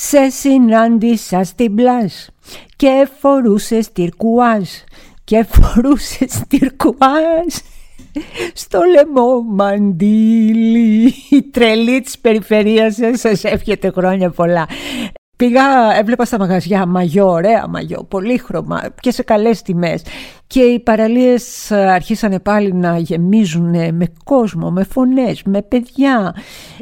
Σε συνάντησα στην πλάς και φορούσες τυρκουάζ και φορούσες τυρκουάζ στο λαιμό μαντίλι. Η τρελή της περιφερειάς σας εύχεται χρόνια πολλά. Πήγα, έβλεπα στα μαγαζιά μαγιό, ωραία μαγιό, πολύχρωμα και σε καλές τιμές. Και οι παραλίες αρχίσανε πάλι να γεμίζουν με κόσμο, με φωνές, με παιδιά.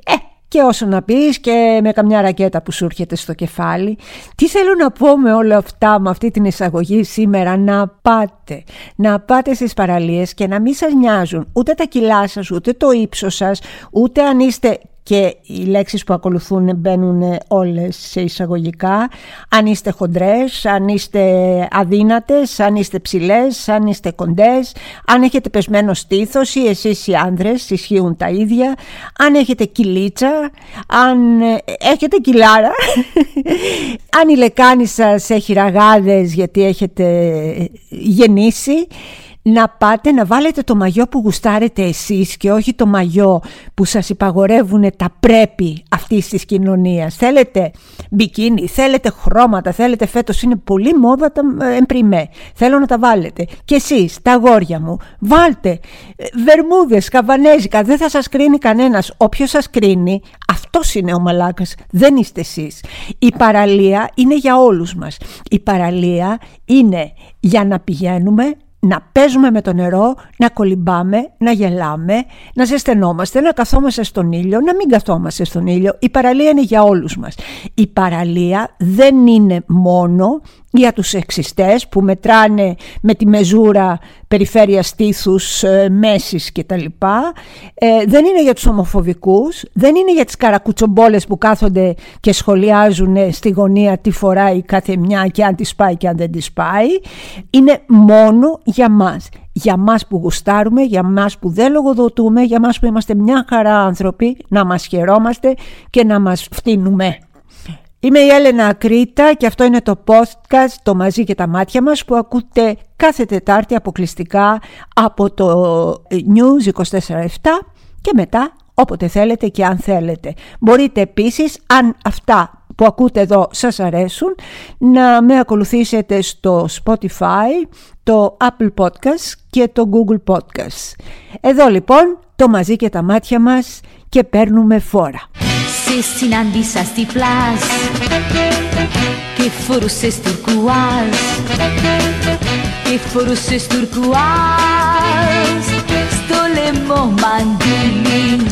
Ε, και όσο να πεις και με καμιά ρακέτα που σου έρχεται στο κεφάλι. Τι θέλω να πω με όλα αυτά, με αυτή την εισαγωγή σήμερα, να πάτε. Να πάτε στις παραλίες και να μην σας νοιάζουν ούτε τα κιλά σας, ούτε το ύψος σας, ούτε αν είστε και οι λέξεις που ακολουθούν μπαίνουν όλες σε εισαγωγικά. Αν είστε χοντρές, αν είστε αδύνατες, αν είστε ψηλές, αν είστε κοντές, αν έχετε πεσμένο στήθος ή εσείς οι άνδρες, ισχύουν τα ίδια, αν έχετε κυλίτσα, αν έχετε κιλάρα, αν η λεκάνη σας έχει ραγάδες γιατί έχετε γεννήσει, να πάτε να βάλετε το μαγιό που γουστάρετε εσείς και όχι το μαγιό που σας υπαγορεύουν τα πρέπει αυτής της κοινωνίας. Θέλετε μπικίνι, θέλετε χρώματα, θέλετε φέτος είναι πολύ μόδα τα ε, εμπριμέ. Θέλω να τα βάλετε. Και εσείς, τα αγόρια μου, βάλτε ε, βερμούδες, καβανέζικα, δεν θα σας κρίνει κανένας. Όποιος σας κρίνει, αυτός είναι ο μαλάκας, δεν είστε εσείς. Η παραλία είναι για όλους μας. Η παραλία είναι για να πηγαίνουμε να παίζουμε με το νερό, να κολυμπάμε, να γελάμε, να ζεσθενόμαστε, να καθόμαστε στον ήλιο, να μην καθόμαστε στον ήλιο. Η παραλία είναι για όλους μας. Η παραλία δεν είναι μόνο για τους εξιστές που μετράνε με τη μεζούρα περιφέρεια στήθους, ε, μέσης κτλ. Ε, δεν είναι για τους ομοφοβικούς, δεν είναι για τις καρακουτσομπόλες που κάθονται και σχολιάζουν στη γωνία τι φοράει κάθε μια και αν της πάει και αν δεν της πάει. Είναι μόνο για μας. Για μας που γουστάρουμε, για μας που δεν λογοδοτούμε, για μας που είμαστε μια χαρά άνθρωποι, να μας χαιρόμαστε και να μας φτύνουμε. Είμαι η Έλενα Ακρίτα και αυτό είναι το podcast «Το μαζί και τα μάτια μας» που ακούτε κάθε Τετάρτη αποκλειστικά από το News 24-7 και μετά όποτε θέλετε και αν θέλετε. Μπορείτε επίσης, αν αυτά που ακούτε εδώ σας αρέσουν, να με ακολουθήσετε στο Spotify, το Apple Podcast και το Google Podcast. Εδώ λοιπόν το μαζί και τα μάτια μας και παίρνουμε φόρα. Se συνάντησα στη πλάζ και φορούσες τουρκουάζ και φορούσες τουρκουάζ στο λαιμό μαντήλι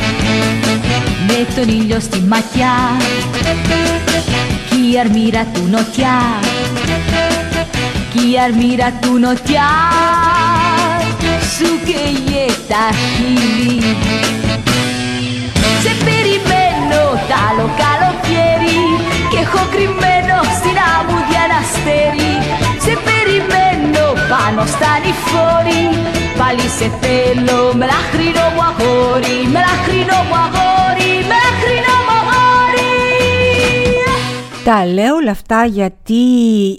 με τον ήλιο στη ματιά κι η αρμύρα του νοτιά κι η αρμύρα του νοτιά σου καίγε τα χείλη σε περιμένω τ' άλλο καλοκαίρι Και έχω κρυμμένο στην άμμουδια ένα αστέρι Σε περιμένω πάνω στα νηφόρη Πάλι σε θέλω με λαχρινό μου αγόρι Με λαχρινό μου αγόρι, τα λέω όλα αυτά γιατί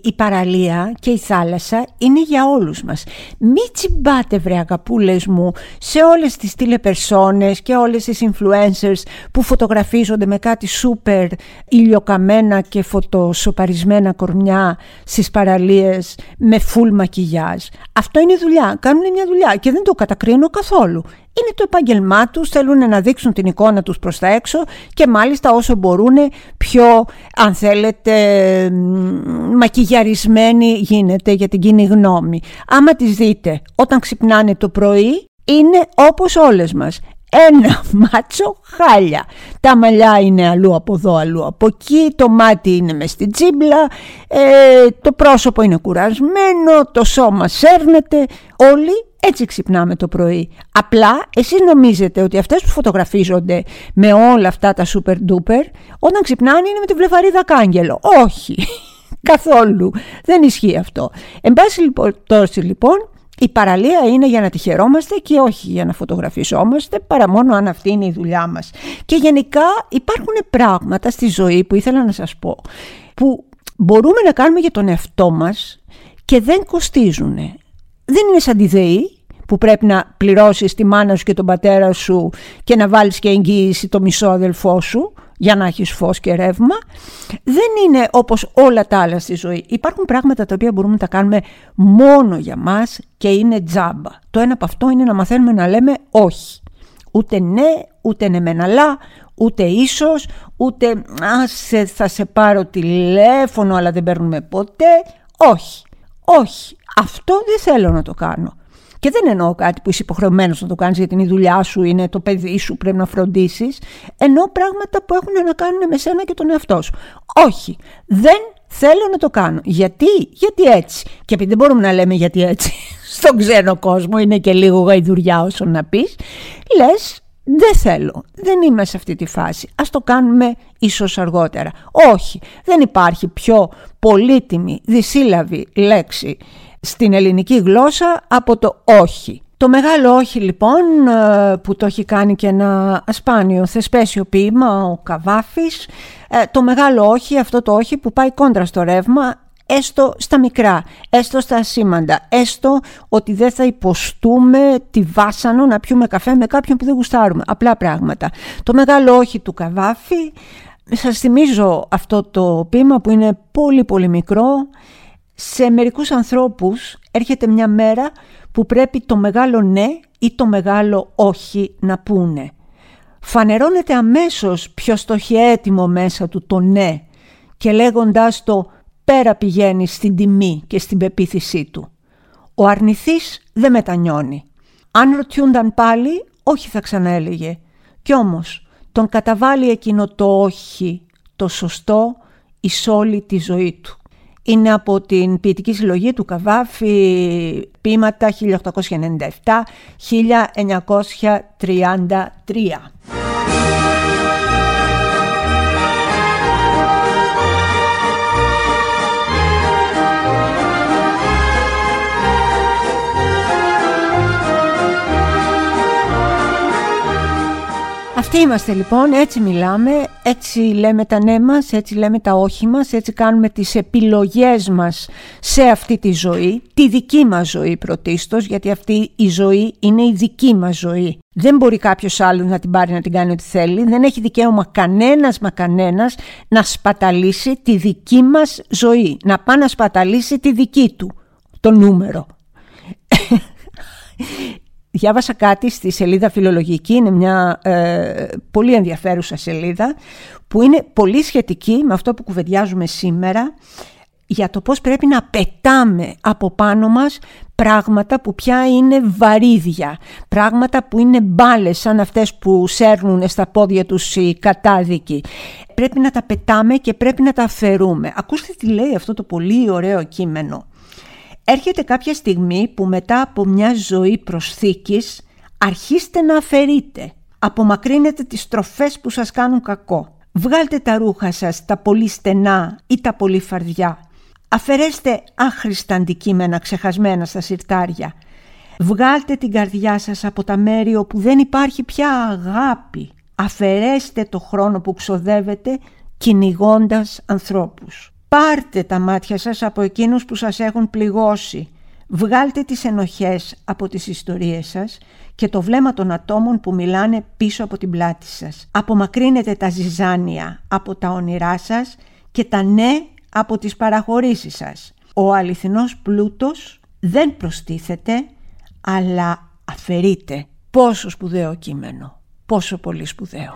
η παραλία και η θάλασσα είναι για όλους μας. Μη τσιμπάτε βρε αγαπούλες μου σε όλες τις τηλεπερσόνες και όλες τις influencers που φωτογραφίζονται με κάτι σούπερ ηλιοκαμένα και φωτοσοπαρισμένα κορμιά στις παραλίες με φουλ μακιγιάζ. Αυτό είναι δουλειά, κάνουν μια δουλειά και δεν το κατακρίνω καθόλου είναι το επάγγελμά τους, θέλουν να δείξουν την εικόνα τους προς τα έξω και μάλιστα όσο μπορούν πιο, αν θέλετε, μακιγιαρισμένοι γίνεται για την κοινή γνώμη. Άμα τις δείτε όταν ξυπνάνε το πρωί, είναι όπως όλες μας ένα μάτσο χάλια. Τα μαλλιά είναι αλλού από εδώ, αλλού από εκεί, το μάτι είναι μες στην τσίμπλα, ε, το πρόσωπο είναι κουρασμένο, το σώμα σέρνεται. Όλοι έτσι ξυπνάμε το πρωί. Απλά εσείς νομίζετε ότι αυτές που φωτογραφίζονται με όλα αυτά τα super duper, όταν ξυπνάνε είναι με τη βλεφαρίδα κάγκελο. Όχι, καθόλου. Δεν ισχύει αυτό. Εν πάση λοιπόν, λοιπόν η παραλία είναι για να τη χαιρόμαστε και όχι για να φωτογραφιζόμαστε παρά μόνο αν αυτή είναι η δουλειά μας. Και γενικά υπάρχουν πράγματα στη ζωή που ήθελα να σας πω που μπορούμε να κάνουμε για τον εαυτό μας και δεν κοστίζουν. Δεν είναι σαν τη ΔΕΗ που πρέπει να πληρώσεις τη μάνα σου και τον πατέρα σου και να βάλεις και εγγύηση το μισό αδελφό σου. Για να έχεις φως και ρεύμα. Δεν είναι όπως όλα τα άλλα στη ζωή. Υπάρχουν πράγματα τα οποία μπορούμε να τα κάνουμε μόνο για μας και είναι τζάμπα. Το ένα από αυτό είναι να μαθαίνουμε να λέμε όχι. Ούτε ναι, ούτε ναι μεν αλλά, ούτε ίσως, ούτε άσε θα σε πάρω τηλέφωνο αλλά δεν παίρνουμε ποτέ. Όχι, όχι, αυτό δεν θέλω να το κάνω. Και δεν εννοώ κάτι που είσαι υποχρεωμένος να το κάνεις γιατί είναι η δουλειά σου, είναι το παιδί σου, πρέπει να φροντίσεις. Εννοώ πράγματα που έχουν να κάνουν με σένα και τον εαυτό σου. Όχι, δεν θέλω να το κάνω. Γιατί, γιατί έτσι. Και επειδή δεν μπορούμε να λέμε γιατί έτσι στον ξένο κόσμο, είναι και λίγο γαϊδουριά όσο να πεις, λες, δεν θέλω, δεν είμαι σε αυτή τη φάση. Ας το κάνουμε ίσως αργότερα. Όχι, δεν υπάρχει πιο πολύτιμη δυσύλλαβη λέξη στην ελληνική γλώσσα από το όχι. Το μεγάλο όχι λοιπόν ε, που το έχει κάνει και ένα ασπάνιο θεσπέσιο ποίημα ο Καβάφης ε, το μεγάλο όχι, αυτό το όχι που πάει κόντρα στο ρεύμα έστω στα μικρά, έστω στα ασήμαντα, έστω ότι δεν θα υποστούμε τη βάσανο να πιούμε καφέ με κάποιον που δεν γουστάρουμε, απλά πράγματα. Το μεγάλο όχι του Καβάφη, σας θυμίζω αυτό το ποίημα που είναι πολύ πολύ μικρό, σε μερικούς ανθρώπους έρχεται μια μέρα που πρέπει το μεγάλο ναι ή το μεγάλο όχι να πούνε. Φανερώνεται αμέσως ποιος το έχει έτοιμο μέσα του το ναι και λέγοντας το πέρα πηγαίνει στην τιμή και στην πεποίθησή του. Ο αρνηθής δεν μετανιώνει. Αν ρωτιούνταν πάλι, όχι θα ξαναέλεγε. Κι όμως τον καταβάλει εκείνο το όχι, το σωστό, εις όλη τη ζωή του είναι από την ποιητική συλλογή του Καβάφη ποίηματα 1897-1933. Αυτοί είμαστε λοιπόν, έτσι μιλάμε, έτσι λέμε τα ναι μας, έτσι λέμε τα όχι μας, έτσι κάνουμε τις επιλογές μας σε αυτή τη ζωή, τη δική μας ζωή πρωτίστως, γιατί αυτή η ζωή είναι η δική μας ζωή. Δεν μπορεί κάποιος άλλος να την πάρει να την κάνει ό,τι θέλει, δεν έχει δικαίωμα κανένας μα κανένας να σπαταλήσει τη δική μας ζωή, να πάει να σπαταλήσει τη δική του, το νούμερο. Διάβασα κάτι στη σελίδα φιλολογική, είναι μια ε, πολύ ενδιαφέρουσα σελίδα που είναι πολύ σχετική με αυτό που κουβεντιάζουμε σήμερα για το πώς πρέπει να πετάμε από πάνω μας πράγματα που πια είναι βαρύδια, πράγματα που είναι μπάλες σαν αυτές που σέρνουν στα πόδια τους οι κατάδικοι. Πρέπει να τα πετάμε και πρέπει να τα αφαιρούμε. Ακούστε τι λέει αυτό το πολύ ωραίο κείμενο. Έρχεται κάποια στιγμή που μετά από μια ζωή προσθήκης αρχίστε να αφαιρείτε. Απομακρύνετε τις τροφές που σας κάνουν κακό. Βγάλτε τα ρούχα σας, τα πολύ στενά ή τα πολύ φαρδιά. Αφαιρέστε άχρηστα αντικείμενα ξεχασμένα στα συρτάρια. Βγάλτε την καρδιά σας από τα μέρη όπου δεν υπάρχει πια αγάπη. Αφαιρέστε το χρόνο που ξοδεύετε κυνηγώντας ανθρώπους. Πάρτε τα μάτια σας από εκείνους που σας έχουν πληγώσει. Βγάλτε τις ενοχές από τις ιστορίες σας και το βλέμμα των ατόμων που μιλάνε πίσω από την πλάτη σας. Απομακρύνετε τα ζυζάνια από τα όνειρά σας και τα ναι από τις παραχωρήσεις σας. Ο αληθινός πλούτος δεν προστίθεται, αλλά αφαιρείται. Πόσο σπουδαίο κείμενο, πόσο πολύ σπουδαίο.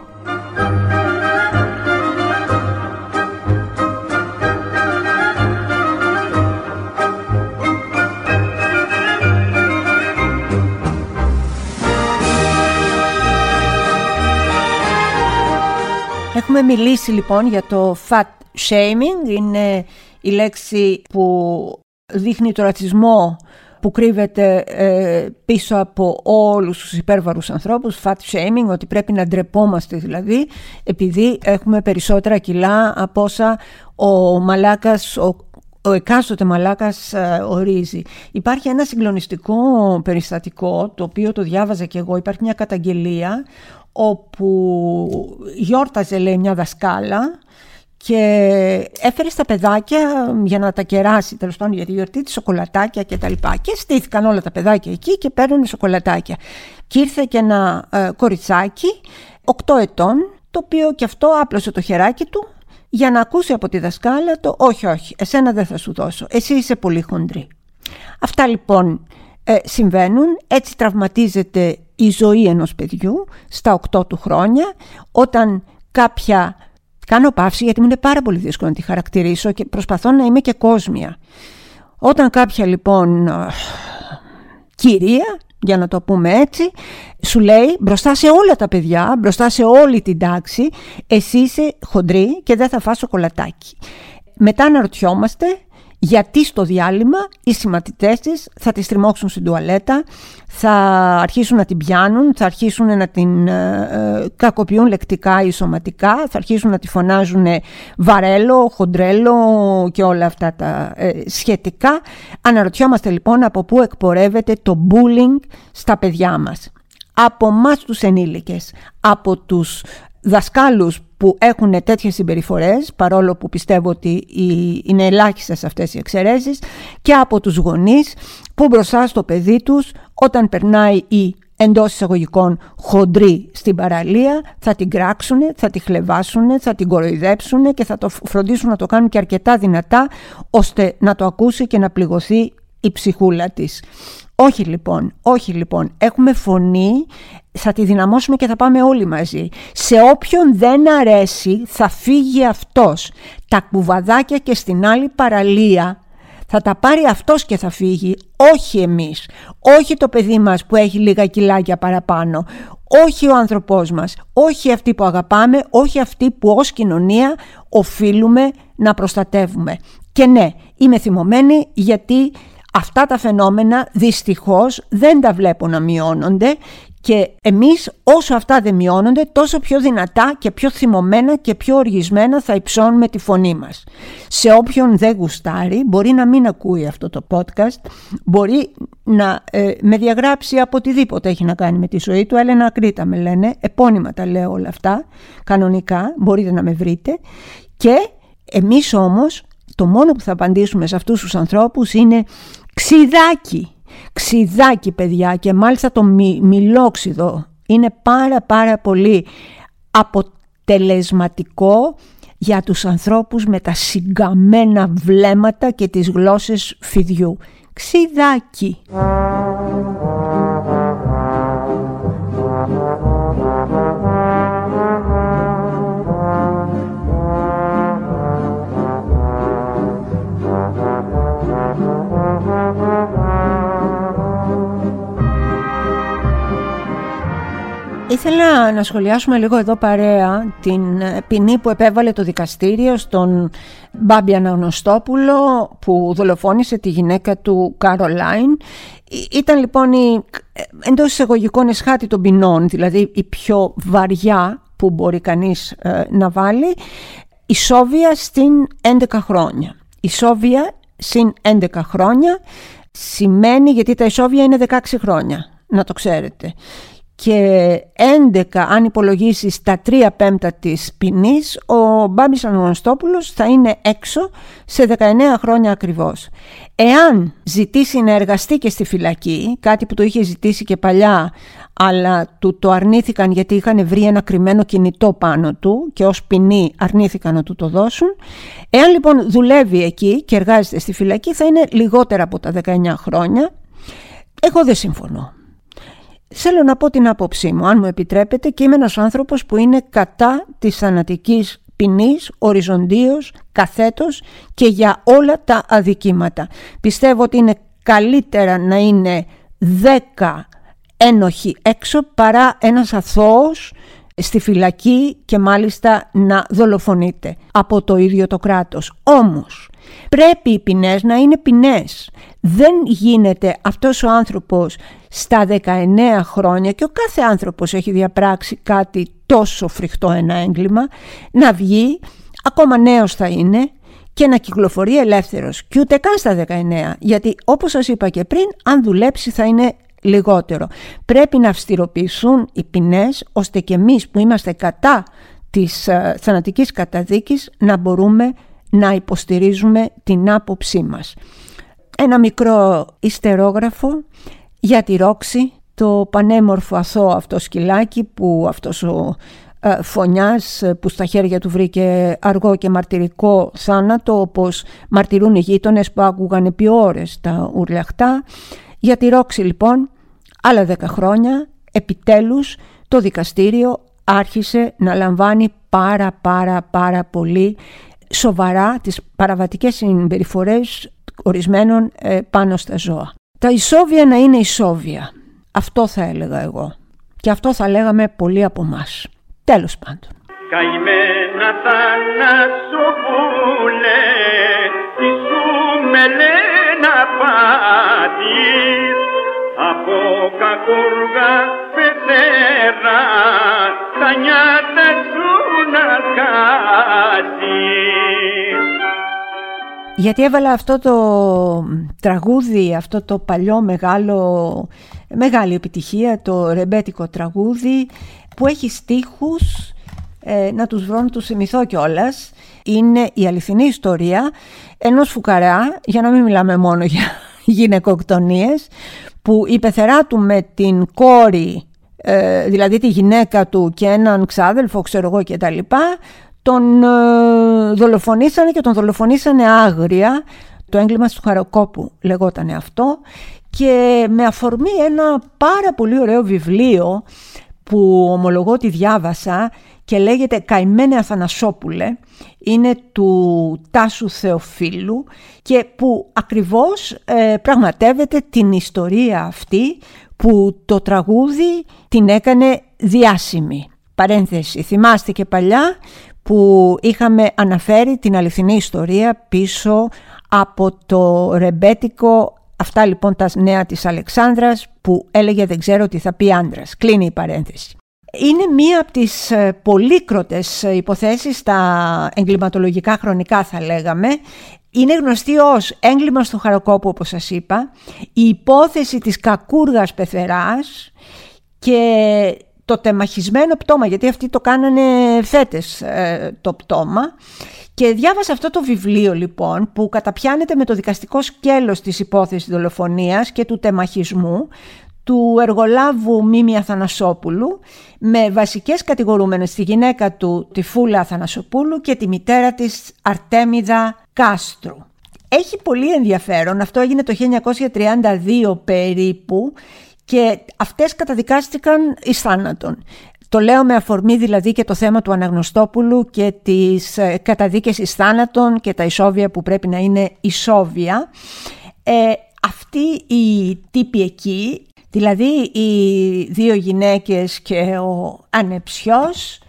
Έχουμε μιλήσει λοιπόν για το fat shaming, είναι η λέξη που δείχνει το ρατσισμό που κρύβεται ε, πίσω από όλους τους υπέρβαρους ανθρώπους, fat shaming, ότι πρέπει να ντρεπόμαστε δηλαδή, επειδή έχουμε περισσότερα κιλά από όσα ο μαλάκας, ο, ο εκάστοτε μαλάκας ε, ορίζει. Υπάρχει ένα συγκλονιστικό περιστατικό, το οποίο το διάβαζα και εγώ, υπάρχει μια καταγγελία όπου γιόρταζε λέει μια δασκάλα και έφερε στα παιδάκια για να τα κεράσει τέλος πάντων για τη γιορτή τη σοκολατάκια και τα λοιπά. Και στήθηκαν όλα τα παιδάκια εκεί και παίρνουν σοκολατάκια. Και ήρθε και ένα ε, κοριτσάκι 8 ετών το οποίο και αυτό άπλωσε το χεράκι του για να ακούσει από τη δασκάλα το «Όχι, όχι, εσένα δεν θα σου δώσω, εσύ είσαι πολύ χοντρή». Αυτά λοιπόν ε, συμβαίνουν, έτσι τραυματίζεται η ζωή ενός παιδιού στα 8 του χρόνια όταν κάποια... Κάνω παύση γιατί μου είναι πάρα πολύ δύσκολο να τη χαρακτηρίσω και προσπαθώ να είμαι και κόσμια. Όταν κάποια λοιπόν κυρία, για να το πούμε έτσι, σου λέει μπροστά σε όλα τα παιδιά, μπροστά σε όλη την τάξη, εσύ είσαι χοντρή και δεν θα φας σοκολατάκι. Μετά αναρωτιόμαστε γιατί στο διάλειμμα οι συμμαθητές της θα τη στριμώξουν στην τουαλέτα, θα αρχίσουν να την πιάνουν, θα αρχίσουν να την ε, ε, κακοποιούν λεκτικά ή σωματικά, θα αρχίσουν να τη φωνάζουν βαρέλο, χοντρέλο και όλα αυτά τα ε, σχετικά. Αναρωτιόμαστε λοιπόν από πού εκπορεύεται το bullying στα παιδιά μας. Από εμάς τους ενήλικες, από τους δασκάλους που έχουν τέτοιες συμπεριφορές, παρόλο που πιστεύω ότι είναι ελάχιστες αυτές οι εξαιρέσεις, και από τους γονείς που μπροστά στο παιδί τους, όταν περνάει η εντός εισαγωγικών χοντρή στην παραλία, θα την κράξουν, θα τη χλεβάσουν, θα την κοροϊδέψουν και θα το φροντίσουν να το κάνουν και αρκετά δυνατά, ώστε να το ακούσει και να πληγωθεί η ψυχούλα της. Όχι λοιπόν, όχι λοιπόν. Έχουμε φωνή, θα τη δυναμώσουμε και θα πάμε όλοι μαζί. Σε όποιον δεν αρέσει θα φύγει αυτός. Τα κουβαδάκια και στην άλλη παραλία θα τα πάρει αυτός και θα φύγει, όχι εμείς. Όχι το παιδί μας που έχει λίγα κιλάκια παραπάνω. Όχι ο άνθρωπός μας. Όχι αυτοί που αγαπάμε. Όχι αυτοί που ως κοινωνία οφείλουμε να προστατεύουμε. Και ναι, είμαι θυμωμένη γιατί Αυτά τα φαινόμενα δυστυχώς δεν τα βλέπω να μειώνονται και εμείς όσο αυτά δεν μειώνονται τόσο πιο δυνατά και πιο θυμωμένα και πιο οργισμένα θα υψώνουμε τη φωνή μας. Σε όποιον δεν γουστάρει μπορεί να μην ακούει αυτό το podcast, μπορεί να ε, με διαγράψει από οτιδήποτε έχει να κάνει με τη ζωή του. Έλενα Κρήτα με λένε, επώνυμα τα λέω όλα αυτά, κανονικά μπορείτε να με βρείτε και εμείς όμως το μόνο που θα απαντήσουμε σε αυτούς τους ανθρώπους είναι Ξιδάκι, ξιδάκι παιδιά και μάλιστα το μι, μιλόξιδο είναι πάρα πάρα πολύ αποτελεσματικό για τους ανθρώπους με τα συγκαμμένα βλέμματα και τις γλώσσες φιδιού. Ξιδάκι. Ήθελα να σχολιάσουμε λίγο εδώ παρέα την ε, ποινή που επέβαλε το δικαστήριο στον Μπάμπη Αναγνωστόπουλο που δολοφόνησε τη γυναίκα του Καρολάιν. Ήταν λοιπόν η, ε, εντός εισαγωγικών εσχάτη των ποινών, δηλαδή η πιο βαριά που μπορεί κανείς ε, να βάλει, η Σόβια στην 11 χρόνια. Η Σόβια στην 11 χρόνια σημαίνει, γιατί τα ισόβια είναι 16 χρόνια, να το ξέρετε και 11 αν υπολογίσεις τα 3 πέμπτα της ποινής, ο Μπάμπης Αναγνωστόπουλος θα είναι έξω σε 19 χρόνια ακριβώς. Εάν ζητήσει να εργαστεί και στη φυλακή, κάτι που το είχε ζητήσει και παλιά αλλά του το αρνήθηκαν γιατί είχαν βρει ένα κρυμμένο κινητό πάνω του και ως ποινή αρνήθηκαν να του το δώσουν. Εάν λοιπόν δουλεύει εκεί και εργάζεται στη φυλακή θα είναι λιγότερα από τα 19 χρόνια. Εγώ δεν συμφωνώ. Θέλω να πω την άποψή μου, αν μου επιτρέπετε, και είμαι ένας άνθρωπος που είναι κατά της θανατικής ποινής, οριζοντίως, καθέτος και για όλα τα αδικήματα. Πιστεύω ότι είναι καλύτερα να είναι δέκα ένοχοι έξω παρά ένας αθώος στη φυλακή και μάλιστα να δολοφονείται από το ίδιο το κράτος. Όμως πρέπει οι ποινές να είναι ποινές. Δεν γίνεται αυτός ο άνθρωπος στα 19 χρόνια και ο κάθε άνθρωπος έχει διαπράξει κάτι τόσο φρικτό ένα έγκλημα να βγει, ακόμα νέος θα είναι και να κυκλοφορεί ελεύθερος και ούτε καν στα 19 γιατί όπως σας είπα και πριν αν δουλέψει θα είναι λιγότερο. Πρέπει να αυστηροποιηθούν οι ποινές ώστε και εμείς που είμαστε κατά της uh, θανατικής καταδίκης να μπορούμε να υποστηρίζουμε την άποψή μας. Ένα μικρό ιστερόγραφο για τη Ρόξη, το πανέμορφο αθώο αυτό σκυλάκι που αυτός ο ε, φωνιάς που στα χέρια του βρήκε αργό και μαρτυρικό θάνατο όπως μαρτυρούν οι γείτονες που άκουγαν επί ώρες τα ουρλιαχτά. Για τη Ρόξη λοιπόν άλλα δέκα χρόνια επιτέλους το δικαστήριο άρχισε να λαμβάνει πάρα πάρα πάρα πολύ σοβαρά τις παραβατικές συμπεριφορές ορισμένων ε, πάνω στα ζώα. Τα ισόβια να είναι ισόβια. Αυτό θα έλεγα εγώ. Και αυτό θα λέγαμε πολλοί από εμάς. Τέλος πάντων. Καημένα θάνασο πουλε, τι σου με λένα πάτης, από κακούργα πεθέρα, τα νιάτα σου να Γιατί έβαλα αυτό το τραγούδι, αυτό το παλιό μεγάλο, μεγάλη επιτυχία, το ρεμπέτικο τραγούδι που έχει στίχους, ε, να τους βρω να τους θυμηθώ κιόλας. Είναι η αληθινή ιστορία ενός φουκαρά, για να μην μιλάμε μόνο για γυναικοκτονίες, που η πεθερά του με την κόρη, ε, δηλαδή τη γυναίκα του και έναν ξάδελφο, ξέρω εγώ και τα λοιπά, τον ε, δολοφονήσανε και τον δολοφονήσανε άγρια. Το έγκλημα του Χαροκόπου λεγόταν αυτό και με αφορμή ένα πάρα πολύ ωραίο βιβλίο που ομολογώ ότι διάβασα και λέγεται «Καημένε Αθανασόπουλε» είναι του Τάσου Θεοφίλου και που ακριβώς ε, πραγματεύεται την ιστορία αυτή που το τραγούδι την έκανε διάσημη. Παρένθεση, θυμάστε και παλιά που είχαμε αναφέρει την αληθινή ιστορία πίσω από το ρεμπέτικο Αυτά λοιπόν τα νέα της Αλεξάνδρας που έλεγε δεν ξέρω τι θα πει άντρας. Κλείνει η παρένθεση. Είναι μία από τις ε, πολύκροτες ε, υποθέσεις στα εγκληματολογικά χρονικά θα λέγαμε. Είναι γνωστή ως έγκλημα στο Χαροκόπο όπως σας είπα. Η υπόθεση της κακούργας πεθεράς και το τεμαχισμένο πτώμα, γιατί αυτοί το κάνανε φέτες ε, το πτώμα. Και διάβασα αυτό το βιβλίο λοιπόν που καταπιάνεται με το δικαστικό σκέλος της υπόθεσης δολοφονίας και του τεμαχισμού του εργολάβου Μίμη Αθανασόπουλου με βασικές κατηγορούμενες τη γυναίκα του τη Φούλα Αθανασοπούλου και τη μητέρα της Αρτέμιδα Κάστρου. Έχει πολύ ενδιαφέρον, αυτό έγινε το 1932 περίπου και αυτές καταδικάστηκαν εις θάνατον. Το λέω με αφορμή δηλαδή και το θέμα του Αναγνωστόπουλου και τις ε, καταδίκες εις θάνατον και τα ισόβια που πρέπει να είναι ισόβια. Ε, αυτοί οι τύποι εκεί, δηλαδή οι δύο γυναίκες και ο ανεψιός,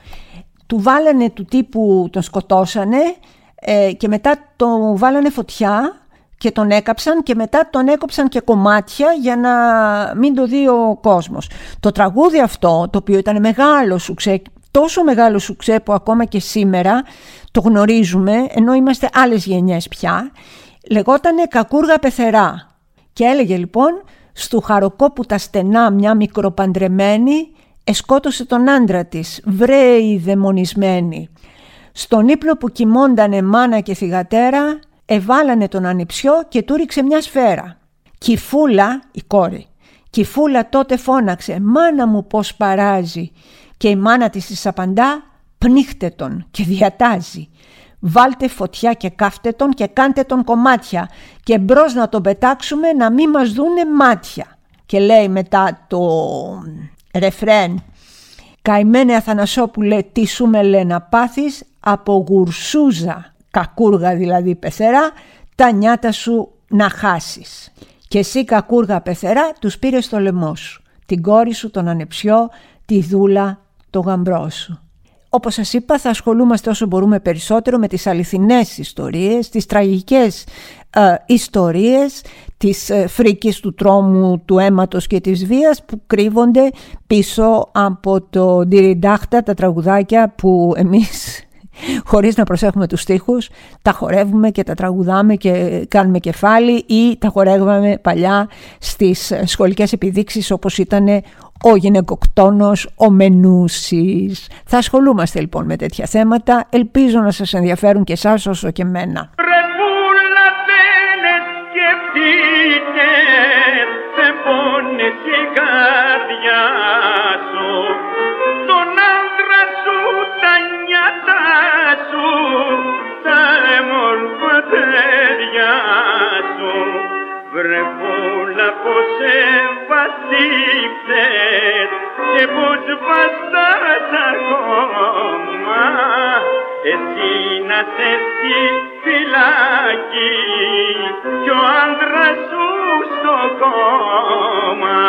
του βάλανε του τύπου, τον σκοτώσανε ε, και μετά τον βάλανε φωτιά και τον έκαψαν και μετά τον έκοψαν και κομμάτια για να μην το δει ο κόσμος. Το τραγούδι αυτό, το οποίο ήταν μεγάλο σουξέ, τόσο μεγάλο σουξέ που ακόμα και σήμερα το γνωρίζουμε, ενώ είμαστε άλλες γενιές πια, λεγότανε «Κακούργα πεθερά». Και έλεγε λοιπόν «Στου χαροκόπου τα στενά μια μικροπαντρεμένη εσκότωσε τον άντρα της, βρέη δαιμονισμένη». Στον ύπνο που κοιμόντανε μάνα και θυγατέρα εβάλανε τον ανιψιό και του ρίξε μια σφαίρα. Κυφούλα, η κόρη, Κυφούλα τότε φώναξε «Μάνα μου πως παράζει» και η μάνα της της απαντά «Πνίχτε τον και διατάζει». Βάλτε φωτιά και κάφτε τον και κάντε τον κομμάτια και μπρος να τον πετάξουμε να μην μας δούνε μάτια. Και λέει μετά το ρεφρέν «Καημένε Αθανασόπουλε τι σου με λέει να πάθεις από γουρσούζα κακούργα δηλαδή πεθερά, τα νιάτα σου να χάσεις. Και εσύ κακούργα πεθερά τους πήρες στο λαιμό σου, την κόρη σου, τον ανεψιό, τη δούλα, το γαμπρό σου. Όπως σας είπα θα ασχολούμαστε όσο μπορούμε περισσότερο με τις αληθινές ιστορίες, τις τραγικές ε, ιστορίες, της ε, φρίκης του τρόμου, του αίματος και της βίας που κρύβονται πίσω από το ντυριντάχτα, τα τραγουδάκια που εμείς χωρίς να προσέχουμε τους στίχους, τα χορεύουμε και τα τραγουδάμε και κάνουμε κεφάλι ή τα χορεύαμε παλιά στις σχολικές επιδείξεις όπως ήταν ο γυναικοκτόνος, ο μενούσης. Θα ασχολούμαστε λοιπόν με τέτοια θέματα. Ελπίζω να σας ενδιαφέρουν και εσάς όσο και μένα. Ρεβούλα δεν σκεφτείτε, δεν πόνεσαι η καρδιά σου. Τον άντρα σου, τα νιάτα σου, τα εμόρφα παιδιά σου. Βρε φούλα πως σε βασίψε, πως βαστάς ακόμα εσύ να σε στη φυλάκι κι ο άντρας σου στο κόμμα.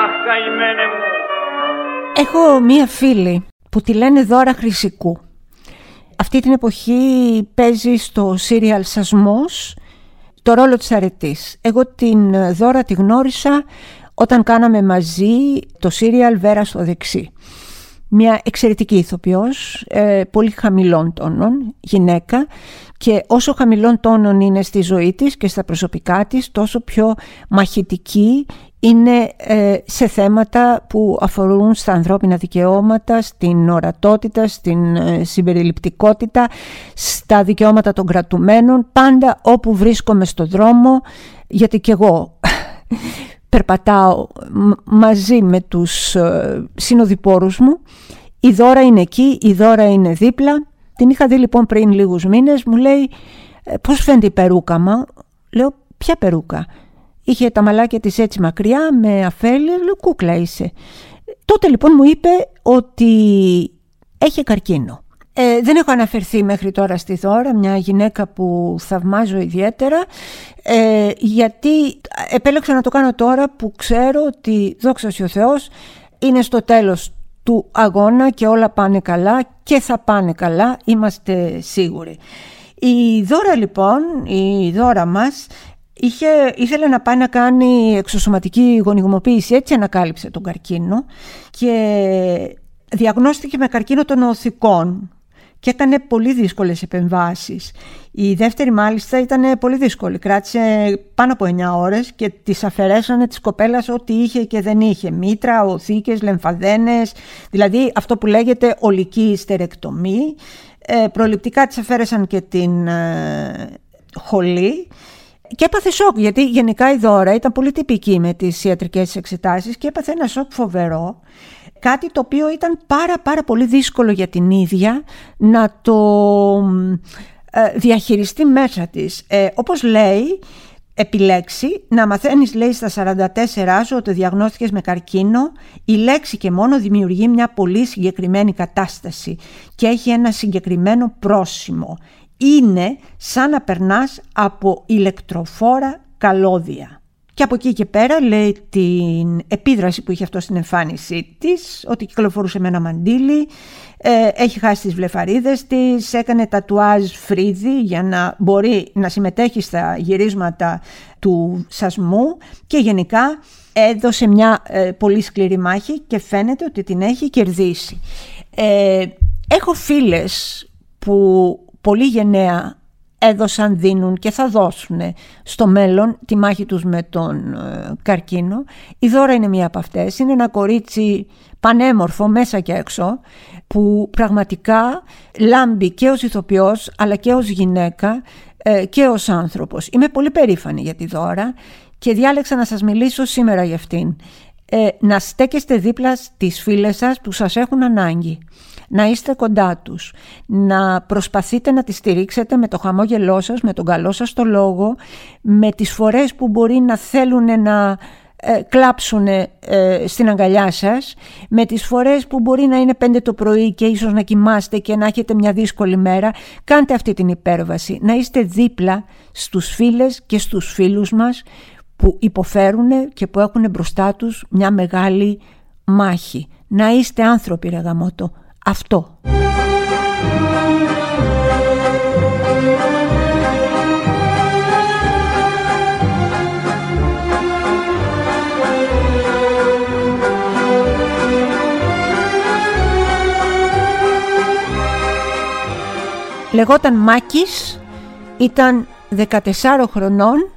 Αχ, καημένε μου. Έχω μία φίλη που τη λένε Δώρα Χρυσικού. Αυτή την εποχή παίζει στο σύριαλ Σασμός το ρόλο της αρετής. Εγώ την ε, Δώρα τη γνώρισα όταν κάναμε μαζί το σύριαλ Βέρα στο δεξί. Μια εξαιρετική ηθοποιός, ε, πολύ χαμηλών τόνων, γυναίκα και όσο χαμηλών τόνων είναι στη ζωή της και στα προσωπικά της τόσο πιο μαχητική είναι ε, σε θέματα που αφορούν στα ανθρώπινα δικαιώματα, στην ορατότητα, στην ε, συμπεριληπτικότητα, στα δικαιώματα των κρατουμένων, πάντα όπου βρίσκομαι στο δρόμο, γιατί και εγώ περπατάω μαζί με τους ε, συνοδοιπόρους μου. Η δώρα είναι εκεί, η δώρα είναι δίπλα. Την είχα δει λοιπόν πριν λίγους μήνες, μου λέει πώς φαίνεται η περούκα μου. Λέω ποια περούκα; Είχε τα μαλάκια της έτσι μακριά με αφέλεια, λέω κούκλα είσαι. Τότε λοιπόν μου είπε ότι έχει καρκίνο. Ε, δεν έχω αναφερθεί μέχρι τώρα στη Δώρα, μια γυναίκα που θαυμάζω ιδιαίτερα, ε, γιατί επέλεξα να το κάνω τώρα που ξέρω ότι δόξα ο Θεός είναι στο τέλος του αγώνα και όλα πάνε καλά και θα πάνε καλά, είμαστε σίγουροι. Η Δώρα λοιπόν, η Δώρα μας είχε, ήθελε να πάει να κάνει εξωσωματική γονιγμοποίηση, έτσι ανακάλυψε τον καρκίνο και διαγνώστηκε με καρκίνο των οθικών και έκανε πολύ δύσκολες επεμβάσεις. Η δεύτερη μάλιστα ήταν πολύ δύσκολη, κράτησε πάνω από 9 ώρες και τις αφαιρέσανε της κοπέλας ό,τι είχε και δεν είχε. Μήτρα, οθήκες, λεμφαδένες, δηλαδή αυτό που λέγεται ολική στερεκτομή. Ε, προληπτικά της αφαίρεσαν και την ε, χολή και έπαθε σοκ, γιατί γενικά η Δώρα ήταν πολύ τυπική με τις ιατρικές εξετάσεις και έπαθε ένα σοκ φοβερό. Κάτι το οποίο ήταν πάρα πάρα πολύ δύσκολο για την ίδια να το ε, διαχειριστεί μέσα της. Ε, όπως λέει, επιλέξει να μαθαίνεις λέει στα 44 σου ότι διαγνώστηκες με καρκίνο η λέξη και μόνο δημιουργεί μια πολύ συγκεκριμένη κατάσταση και έχει ένα συγκεκριμένο πρόσημο είναι σαν να περνάς από ηλεκτροφόρα καλώδια. Και από εκεί και πέρα λέει την επίδραση που είχε αυτό στην εμφάνισή της, ότι κυκλοφορούσε με ένα μαντίλι, ε, έχει χάσει τις βλεφαρίδες της, έκανε τατουάζ φρύδι για να μπορεί να συμμετέχει στα γυρίσματα του σασμού και γενικά έδωσε μια ε, πολύ σκληρή μάχη και φαίνεται ότι την έχει κερδίσει. Ε, έχω φίλες που πολύ γενναία έδωσαν, δίνουν και θα δώσουν στο μέλλον τη μάχη τους με τον ε, καρκίνο. Η Δώρα είναι μία από αυτές. Είναι ένα κορίτσι πανέμορφο μέσα και έξω που πραγματικά λάμπει και ως ηθοποιός αλλά και ως γυναίκα ε, και ως άνθρωπος. Είμαι πολύ περήφανη για τη Δώρα και διάλεξα να σας μιλήσω σήμερα για αυτήν. Ε, να στέκεστε δίπλα στις φίλες σας που σας έχουν ανάγκη να είστε κοντά τους, να προσπαθείτε να τις στηρίξετε με το χαμόγελό σας, με τον καλό σας το λόγο, με τις φορές που μπορεί να θέλουν να ε, κλάψουν ε, στην αγκαλιά σας, με τις φορές που μπορεί να είναι πέντε το πρωί και ίσως να κοιμάστε και να έχετε μια δύσκολη μέρα, κάντε αυτή την υπέρβαση, να είστε δίπλα στους φίλες και στους φίλους μας που υποφέρουν και που έχουν μπροστά τους μια μεγάλη μάχη. Να είστε άνθρωποι ρε γαμότο, αυτό. Λεγόταν Μάκης, ήταν 14 χρονών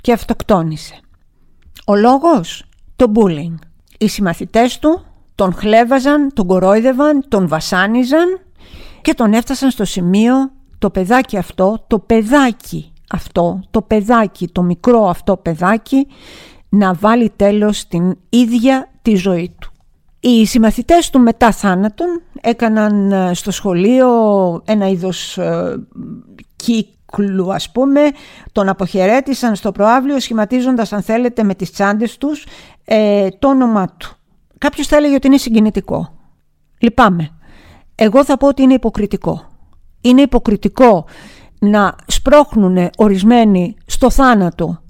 και αυτοκτόνησε. Ο λόγος, το bullying. Οι συμμαθητές του τον χλέβαζαν, τον κορόιδευαν, τον βασάνιζαν και τον έφτασαν στο σημείο το παιδάκι αυτό, το παιδάκι αυτό, το παιδάκι, το μικρό αυτό παιδάκι να βάλει τέλος στην ίδια τη ζωή του. Οι συμμαθητές του μετά θάνατον έκαναν ε, στο σχολείο ένα είδος ε, κύκλου ας πούμε τον αποχαιρέτησαν στο προάβλιο σχηματίζοντας αν θέλετε με τις τσάντες τους ε, το όνομά του. Κάποιος θα έλεγε ότι είναι συγκινητικό. Λυπάμαι. Εγώ θα πω ότι είναι υποκριτικό. Είναι υποκριτικό να σπρώχνουν ορισμένοι στο θάνατο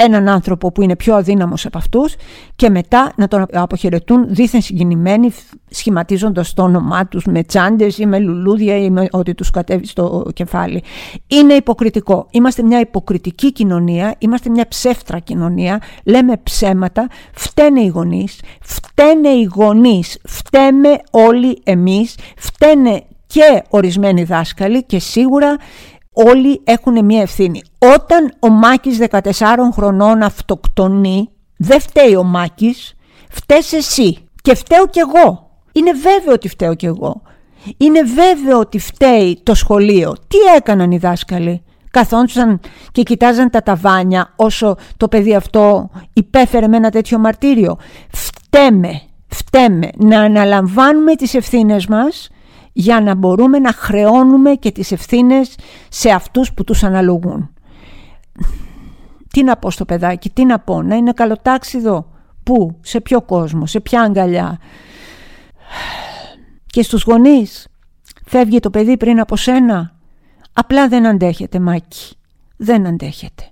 έναν άνθρωπο που είναι πιο αδύναμος από αυτούς και μετά να τον αποχαιρετούν δίθεν συγκινημένοι σχηματίζοντας το όνομά τους με τσάντες ή με λουλούδια ή με ό,τι τους κατέβει στο κεφάλι. Είναι υποκριτικό. Είμαστε μια υποκριτική κοινωνία, είμαστε μια ψεύτρα κοινωνία, λέμε ψέματα, φταίνε οι γονείς, φταίνε οι γονείς, φταίμε όλοι εμείς, φταίνε και ορισμένοι δάσκαλοι και σίγουρα όλοι έχουν μια ευθύνη. Όταν ο Μάκης 14 χρονών αυτοκτονεί, δεν φταίει ο Μάκης, φταίς εσύ και φταίω κι εγώ. Είναι βέβαιο ότι φταίω κι εγώ. Είναι βέβαιο ότι φταίει το σχολείο. Τι έκαναν οι δάσκαλοι; Καθόντουσαν και κοιτάζαν τα ταβάνια όσο το παιδί αυτό υπέφερε με ένα τέτοιο μαρτύριο. Φταίμε, φταίμε να αναλαμβάνουμε τις ευθύνες μας για να μπορούμε να χρεώνουμε και τις ευθύνες σε αυτούς που τους αναλογούν. Τι να πω στο παιδάκι, τι να πω, να είναι καλοτάξιδο, πού, σε ποιο κόσμο, σε ποια αγκαλιά. Και στους γονείς, φεύγει το παιδί πριν από σένα, απλά δεν αντέχετε Μάκη, δεν αντέχετε.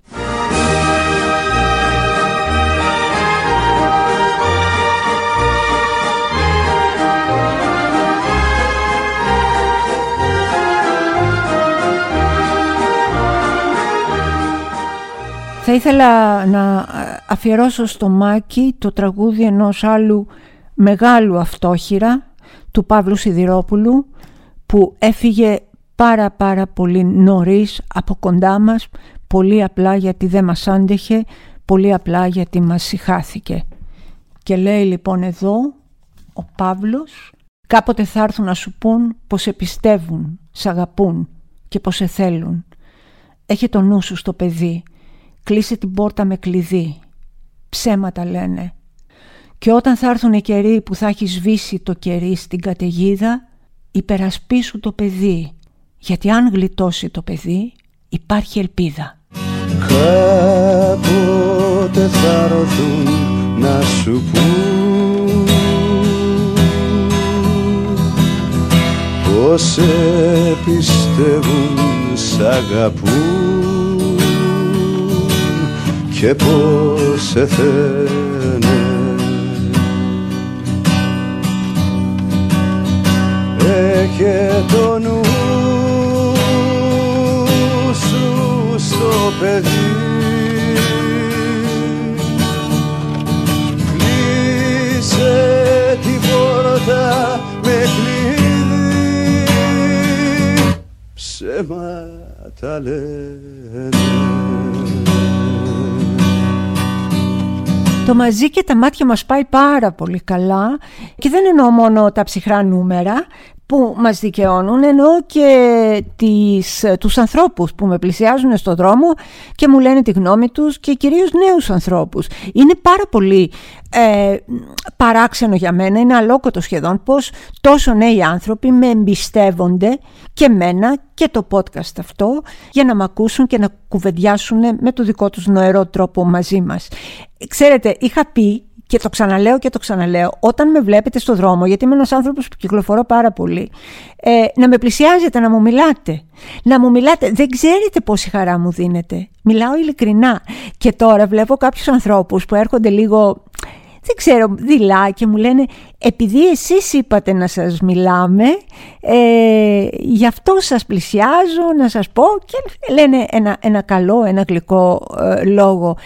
Θα ήθελα να αφιερώσω στο Μάκη το τραγούδι ενός άλλου μεγάλου αυτόχειρα του Παύλου Σιδηρόπουλου που έφυγε πάρα πάρα πολύ νωρίς από κοντά μας πολύ απλά γιατί δεν μας άντεχε πολύ απλά γιατί μας συχάθηκε. Και λέει λοιπόν εδώ ο Παύλος κάποτε θα έρθουν να σου πούν πως σε πιστεύουν, σε αγαπούν και πως σε θέλουν. Έχει το νου σου στο παιδί Κλείσε την πόρτα με κλειδί. Ψέματα λένε. Και όταν θα έρθουν οι καιροί που θα έχει σβήσει το κερί στην καταιγίδα, υπερασπίσου το παιδί. Γιατί αν γλιτώσει το παιδί, υπάρχει ελπίδα. Κάποτε θα έρθουν να σου πούν Πως σε πιστεύουν, σ' αγαπούν και πως σε θένε Έχε το νου σου στο παιδί. Κλείσε την πόρτα με κλειδί. Ψέματα λένε Το μαζί και τα μάτια μας πάει πάρα πολύ καλά. Και δεν εννοώ μόνο τα ψυχρά νούμερα που μας δικαιώνουν εννοώ και τις, τους ανθρώπους που με πλησιάζουν στο δρόμο και μου λένε τη γνώμη τους και κυρίως νέους ανθρώπους. Είναι πάρα πολύ ε, παράξενο για μένα, είναι αλόκοτο σχεδόν πως τόσο νέοι άνθρωποι με εμπιστεύονται και μένα και το podcast αυτό για να με ακούσουν και να κουβεντιάσουν με το δικό τους νοερό τρόπο μαζί μας. Ξέρετε, είχα πει και το ξαναλέω και το ξαναλέω, όταν με βλέπετε στο δρόμο, γιατί είμαι ένας άνθρωπος που κυκλοφορώ πάρα πολύ, ε, να με πλησιάζετε, να μου μιλάτε. Να μου μιλάτε. Δεν ξέρετε πόση χαρά μου δίνετε. Μιλάω ειλικρινά. Και τώρα βλέπω κάποιους ανθρώπους που έρχονται λίγο δεν ξέρω, δειλά και μου λένε επειδή εσείς είπατε να σας μιλάμε, ε, γι' αυτό σας πλησιάζω να σας πω και λένε ένα, ένα καλό, ένα γλυκό ε, λόγο.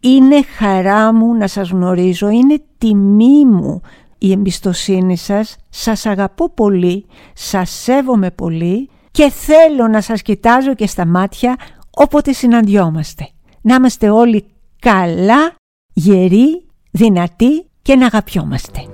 Είναι χαρά μου να σας γνωρίζω, είναι τιμή μου η εμπιστοσύνη σας, σας αγαπώ πολύ, σας σέβομαι πολύ και θέλω να σας κοιτάζω και στα μάτια όποτε συναντιόμαστε. Να είμαστε όλοι καλά, γεροί δυνατοί και να αγαπιόμαστε.